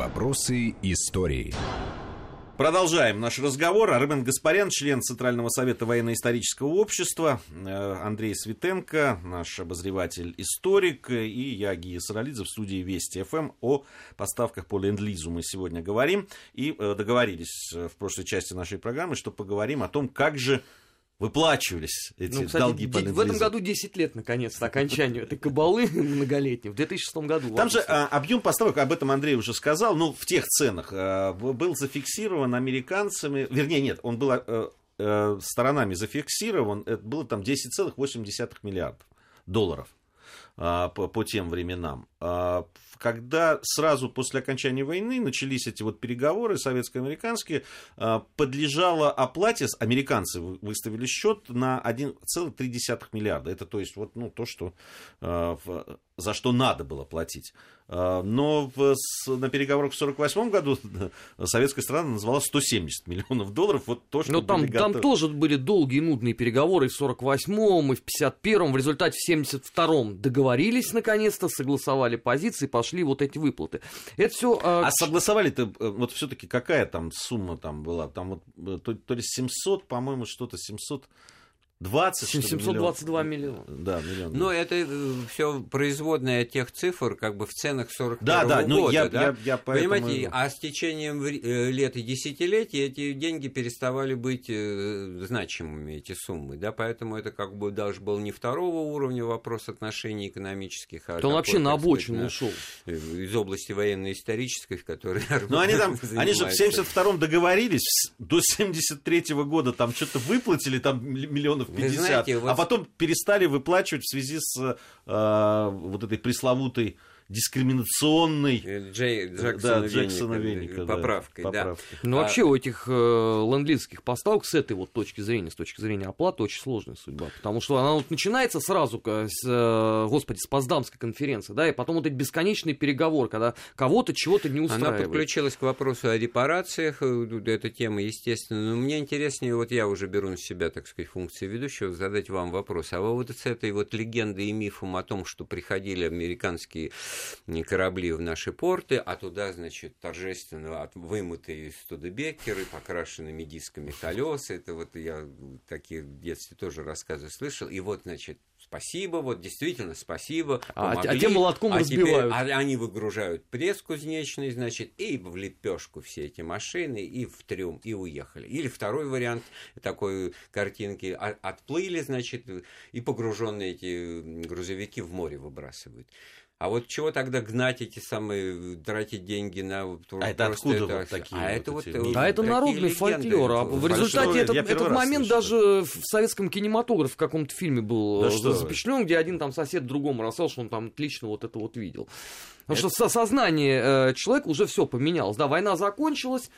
Вопросы истории. Продолжаем наш разговор. Армен Гаспарян, член Центрального совета военно-исторического общества, э, Андрей Светенко, наш обозреватель-историк, и я, Гия Саралидзе, в студии Вести ФМ о поставках по ленд-лизу мы сегодня говорим. И э, договорились э, в прошлой части нашей программы, что поговорим о том, как же выплачивались эти ну, кстати, долги по В этом году 10 лет, наконец-то, окончанию этой кабалы многолетней, в 2006 году. Там же а, объем поставок, об этом Андрей уже сказал, ну, в тех ценах а, был зафиксирован американцами, вернее, нет, он был а, а, сторонами зафиксирован, это было там 10,8 миллиардов долларов по, по тем временам. А, когда сразу после окончания войны начались эти вот переговоры советско-американские, а, подлежало оплате, американцы выставили счет на 1,3 миллиарда. Это то есть вот ну, то, что, за что надо было платить. А, но в, на переговорах в 1948 году советская страна назвала 170 миллионов долларов. Вот то, что Но там, готовы... там тоже были долгие и нудные переговоры и в 1948-м, и в 1951-м. В результате в 1972-м договорились наконец-то, согласовали позиции, пошли вот эти выплаты. Это все. А, а согласовали-то э, вот все-таки какая там сумма там была? Там вот э, то, то ли 700, по-моему, что-то 700 20 722 миллиона. Да, миллион. Но это э, все производное тех цифр, как бы в ценах 40 да, да, ну, года. Я, да? Я, я поэтому... Понимаете, а с течением э, лет и десятилетий эти деньги переставали быть э, значимыми, эти суммы. Да? Поэтому это как бы даже был не второго уровня вопрос отношений экономических, а То он вообще на обочину ушел. Из области военно-исторической, в которой Ну, они там, они же в 72-м договорились, до 73-го года там что-то выплатили, там миллионов 50, знаете, вот... а потом перестали выплачивать в связи с э, вот этой пресловутой дискриминационной э, Джей, Джексона, да, Джексона Веника, поправкой, да. поправкой. Ну, а... вообще, у этих э, ленд поставок с этой вот точки зрения, с точки зрения оплаты, очень сложная судьба. Потому что она вот начинается сразу с, э, господи, с Поздамской конференции, да, и потом вот эти бесконечные переговоры, когда кого-то чего-то не устраивает. Она подключилась к вопросу о репарациях, э, эта тема, естественно. Но мне интереснее, вот я уже беру на себя, так сказать, функции ведущего, задать вам вопрос. А вы вот с этой вот легендой и мифом о том, что приходили американские корабли в наши порты, а туда, значит, торжественно от, вымытые студебекеры, покрашенными дисками колес. Это вот я такие в детстве тоже рассказы слышал. И вот, значит, спасибо, вот действительно спасибо. А, а те молотком а разбивают. Теперь, а, они выгружают пресс кузнечный, значит, и в лепешку все эти машины, и в трюм, и уехали. Или второй вариант такой картинки, а, отплыли, значит, и погруженные эти грузовики в море выбрасывают. А вот чего тогда гнать эти самые, тратить деньги на... А это откуда это, вот такие? А вот это вот... Эти... А это народный фольклор. А в результате этот, этот момент слышу. даже в советском кинематографе в каком-то фильме был да запечатлен, где один там сосед другому рассказал, что он там отлично вот это вот видел. Потому это... что сознание э, человека уже все поменялось. Да, война закончилась,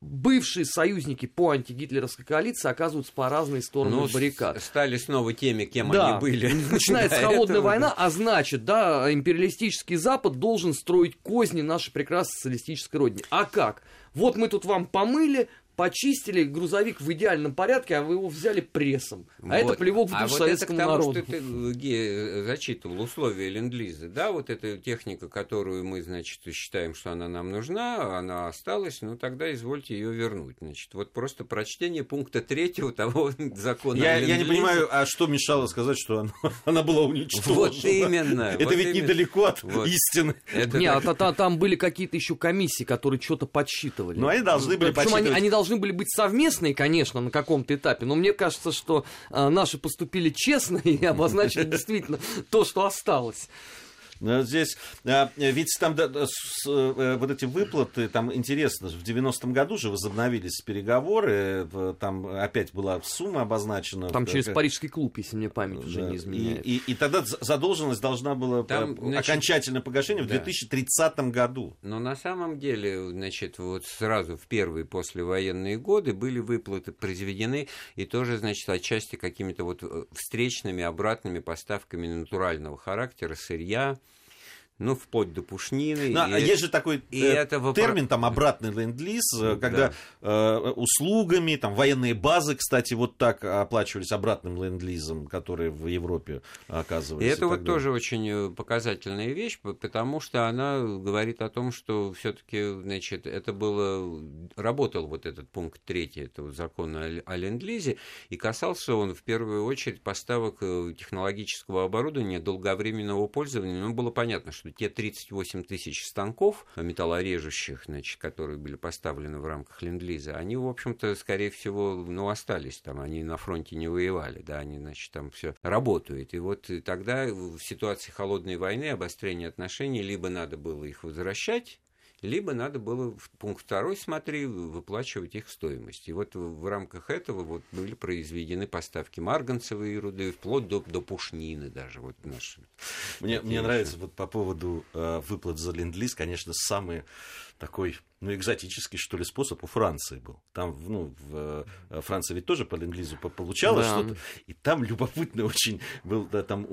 бывшие союзники по антигитлеровской коалиции оказываются по разные стороны ну, баррикад. Стали снова теми, кем да. они были. Начинается холодная война, а значит, да, империалистический Запад должен строить козни нашей прекрасной социалистической родине. А как? Вот мы тут вам помыли, почистили грузовик в идеальном порядке, а вы его взяли прессом. А вот. это плевок в душу а вот советскому это к тому, народу. что ты, Ге, зачитывал условия ленд-лиза, да, вот эта техника, которую мы, значит, считаем, что она нам нужна, она осталась, ну тогда извольте ее вернуть. Значит, вот просто прочтение пункта третьего того закона я, я не понимаю, а что мешало сказать, что она, она была уничтожена? Вот именно. Это вот ведь именно. недалеко от вот. истины. Это Нет, так... а, там были какие-то еще комиссии, которые что-то подсчитывали. Ну, они должны были Причем подсчитывать. Они, они должны должны были быть совместные, конечно, на каком-то этапе, но мне кажется, что э, наши поступили честно и обозначили действительно то, что осталось. Здесь, а, ведь там да, с, э, вот эти выплаты, там интересно, в 90-м году же возобновились переговоры, там опять была сумма обозначена. Там через Парижский клуб, если мне память уже не изменяет. И, и, и тогда задолженность должна была там, значит, окончательное погашение в да. 2030 году. Но на самом деле, значит, вот сразу в первые послевоенные годы были выплаты произведены, и тоже, значит, отчасти какими-то вот э, встречными обратными поставками натурального характера, сырья, ну, вплоть до пушнины. Ну, а и, есть же такой и э, этого... термин, там, обратный ленд-лиз, э, когда да. э, услугами, там, военные базы, кстати, вот так оплачивались обратным ленд-лизом, который в Европе оказывается. И это и вот далее. тоже очень э, показательная вещь, потому что она говорит о том, что все-таки, значит, это было, работал вот этот пункт третий этого закона о ленд-лизе, и касался он в первую очередь поставок э, технологического оборудования долговременного пользования. Ну, было понятно, что те 38 тысяч станков металлорежущих, значит, которые были поставлены в рамках ленд-лиза, они, в общем-то, скорее всего, ну, остались там, они на фронте не воевали, да, они, значит, там все работают. И вот тогда в ситуации холодной войны, обострения отношений, либо надо было их возвращать, либо надо было в пункт второй, смотри, выплачивать их стоимость. И вот в рамках этого вот были произведены поставки марганцевой руды, вплоть до, до пушнины даже. Вот наши. Мне, мне нравится вот по поводу э, выплат за ленд конечно, самые такой ну, экзотический, что ли, способ у Франции был. Там, ну, в э, Франции ведь тоже по ленд-лизу получалось да. что-то. И там любопытно очень был, да, там,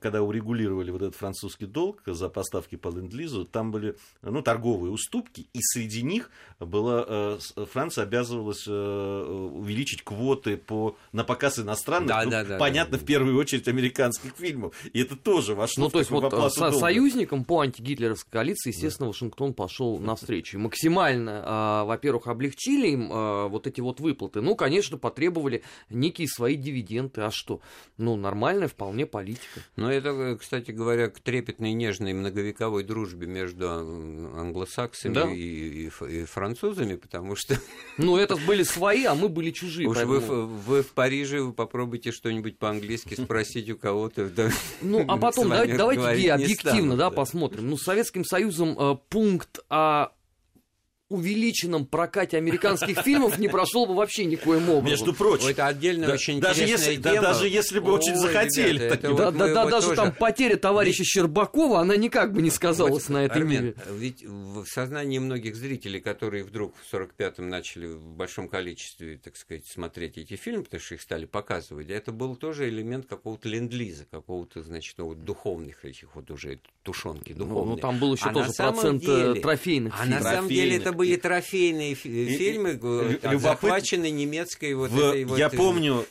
когда урегулировали вот этот французский долг за поставки по ленд-лизу, там были, ну, торговые уступки, и среди них была, э, Франция обязывалась э, увеличить квоты по, на показ иностранных, да, ну, да, да, понятно, да, в первую очередь американских фильмов. И это тоже вошло ну, то есть вот со- союзникам по антигитлеровской коалиции, естественно, да. Вашингтон пошел навстречу. Максимально, а, во-первых, облегчили им а, вот эти вот выплаты. Ну, конечно, потребовали некие свои дивиденды. А что? Ну, нормальная вполне политика. Ну, это, кстати говоря, к трепетной, нежной, многовековой дружбе между англосаксами да? и, и, и французами, потому что... Ну, это были свои, а мы были чужие. Уж поэтому... вы, вы в Париже вы попробуйте что-нибудь по-английски спросить у кого-то. Ну, а потом давайте, давайте объективно да, посмотрим. Ну, с Советским Союзом э, пункт о увеличенном прокате американских фильмов не прошел бы вообще никоим образом. Между прочим. Это отдельно да, очень даже если, тема. Да, даже если бы Ой, очень захотели. Ребята, так, да, вот да, да, даже тоже... там потеря товарища ведь... Щербакова, она никак бы не сказалась вот, на этой Армен, Ведь в сознании многих зрителей, которые вдруг в 45-м начали в большом количестве, так сказать, смотреть эти фильмы, потому что их стали показывать, это был тоже элемент какого-то ленд-лиза, какого-то, значит, ну, вот, духовных этих вот уже тушенки духовные. Ну, ну там был еще а тоже процент э, деле, трофейных фильмов. А на самом деле это были трофейные фильмы, и, захваченные немецкой вот в, этой вот Я э, помню,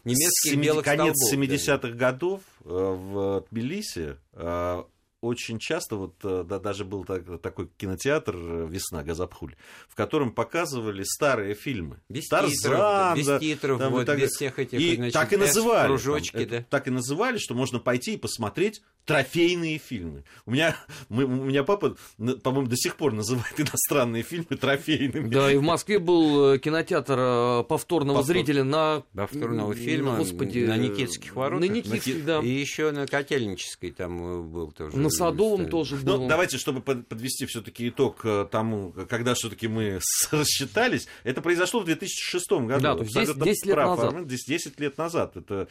конец 70-х годов э, в Тбилиси э, очень часто, вот да, даже был так, такой кинотеатр «Весна», Газапхуль, в котором показывали старые фильмы. Без Тарзан, без титров, там, вот, так, без всех этих, и значит, так и называли. Кружочки, там, да. Так и называли, что можно пойти и посмотреть трофейные фильмы. У меня, мы, у меня папа, по-моему, до сих пор называет иностранные фильмы трофейными. Да, и в Москве был э, кинотеатр э, повторного Повтор... зрителя на... Повторного фильма Господи, на Никитских воротах. На Никитских, да. И еще на Котельнической там э, был тоже. На Садовом тоже был. Ну, давайте, чтобы подвести все-таки итог тому, когда все-таки мы рассчитались, это произошло в 2006 году. Да, то есть 10, 10 лет прав, назад. 10, 10 лет назад это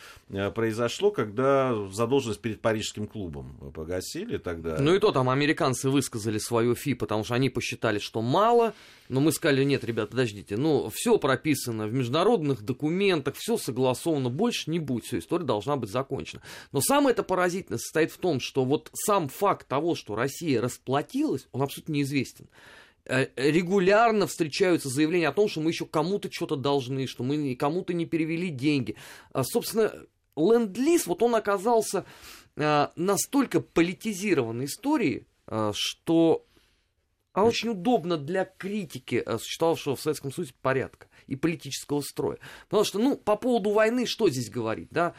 произошло, когда задолженность перед Парижским клубом клубом погасили тогда. Ну и то там американцы высказали свое фи, потому что они посчитали, что мало, но мы сказали, нет, ребят, подождите, ну все прописано в международных документах, все согласовано, больше не будет, все, история должна быть закончена. Но самое это поразительное состоит в том, что вот сам факт того, что Россия расплатилась, он абсолютно неизвестен э, регулярно встречаются заявления о том, что мы еще кому-то что-то должны, что мы кому-то не перевели деньги. А, собственно, ленд-лиз, вот он оказался настолько политизированной историей, э, что а очень удобно для критики э, существовавшего в Советском Союзе порядка и политического строя. Потому что, ну, по поводу войны, что здесь говорить, да?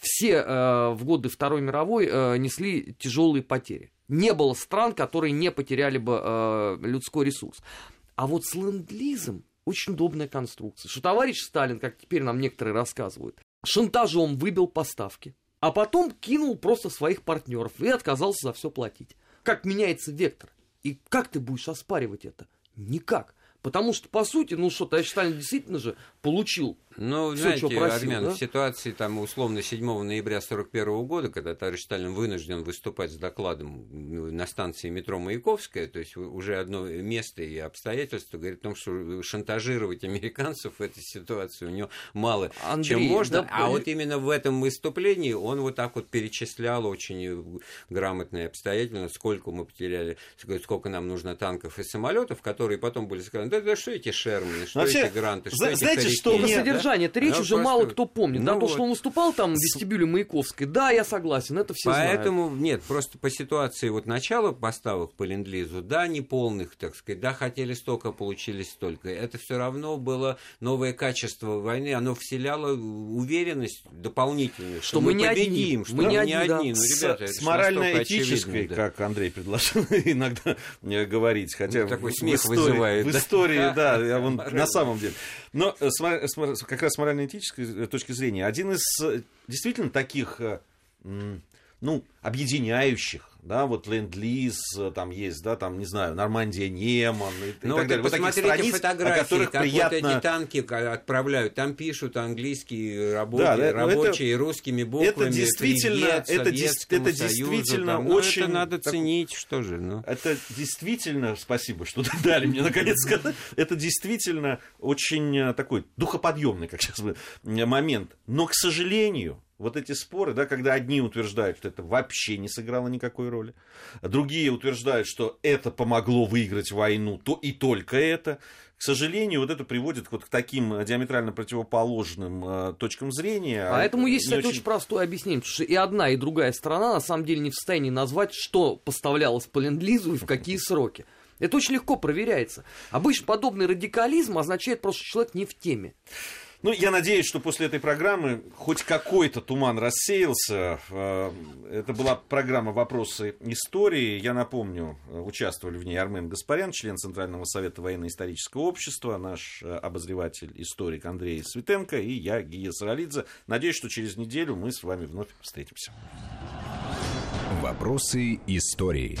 Все э, в годы Второй мировой э, несли тяжелые потери. Не было стран, которые не потеряли бы э, людской ресурс. А вот с ленд-лизом очень удобная конструкция. Что товарищ Сталин, как теперь нам некоторые рассказывают, шантажом выбил поставки, а потом кинул просто своих партнеров и отказался за все платить. Как меняется вектор? И как ты будешь оспаривать это? Никак. Потому что, по сути, ну что, товарищ Сталин действительно же получил ну, Все, знаете, просил, Армен, да? в ситуации там условно 7 ноября 1941 года, когда товарищ Сталин вынужден выступать с докладом на станции метро Маяковская, то есть уже одно место и обстоятельства говорит о том, что шантажировать американцев в этой ситуации у него мало Андрей, чем можно. Да, а вот именно в этом выступлении он вот так вот перечислял очень грамотно и обстоятельно, сколько мы потеряли, сколько нам нужно танков и самолетов, которые потом были сказаны, да, да что эти Шерманы, что Вообще, эти Гранты, что знаете, эти что нет, содержание, это речь ну, уже просто... мало кто помнит. Ну, да, вот. то, что он выступал там в вестибюле Маяковской, да, я согласен, это все Поэтому, знают. нет, просто по ситуации вот начала поставок по ленд-лизу, да, неполных, так сказать, да, хотели столько, получили столько. Это все равно было новое качество войны, оно вселяло уверенность дополнительную, что, что мы, мы не победим, одни. что мы не одни. одни. Да. Ну, ребята, с, с морально-этической, да. как Андрей предложил иногда говорить, хотя ну, такой смех в истории, вызывает. В истории, да, на самом деле. Но э, как раз с морально-этической точки зрения, один из э, действительно таких, э, ну, объединяющих да, вот ленд-лиз там есть, да, там, не знаю, Нормандия, Неман и, ну, и так далее. Вот посмотрите страниц, фотографии, о которых как приятно... вот эти танки отправляют, там пишут английские рабочие, да, да, рабочие это, русскими буквами, это действительно, это, это действительно там, ну, очень... это надо так, ценить, что же, ну. Это действительно, спасибо, что дали мне наконец сказать, это действительно очень э, такой духоподъемный, как сейчас момент, но, к сожалению, вот эти споры, да, когда одни утверждают, что это вообще не сыграло никакой роли, а другие утверждают, что это помогло выиграть войну, то и только это. К сожалению, вот это приводит вот к таким диаметрально противоположным э, точкам зрения. А этому есть, кстати, очень... очень простое объяснение, потому что и одна, и другая сторона на самом деле не в состоянии назвать, что поставлялось по ленд-лизу и в какие сроки. Это очень легко проверяется. Обычно подобный радикализм означает просто, что человек не в теме. Ну, я надеюсь, что после этой программы хоть какой-то туман рассеялся. Э, это была программа «Вопросы истории». Я напомню, участвовали в ней Армен Гаспарян, член Центрального совета военно-исторического общества, наш э, обозреватель, историк Андрей Светенко и я, Гия Саралидзе. Надеюсь, что через неделю мы с вами вновь встретимся. «Вопросы истории».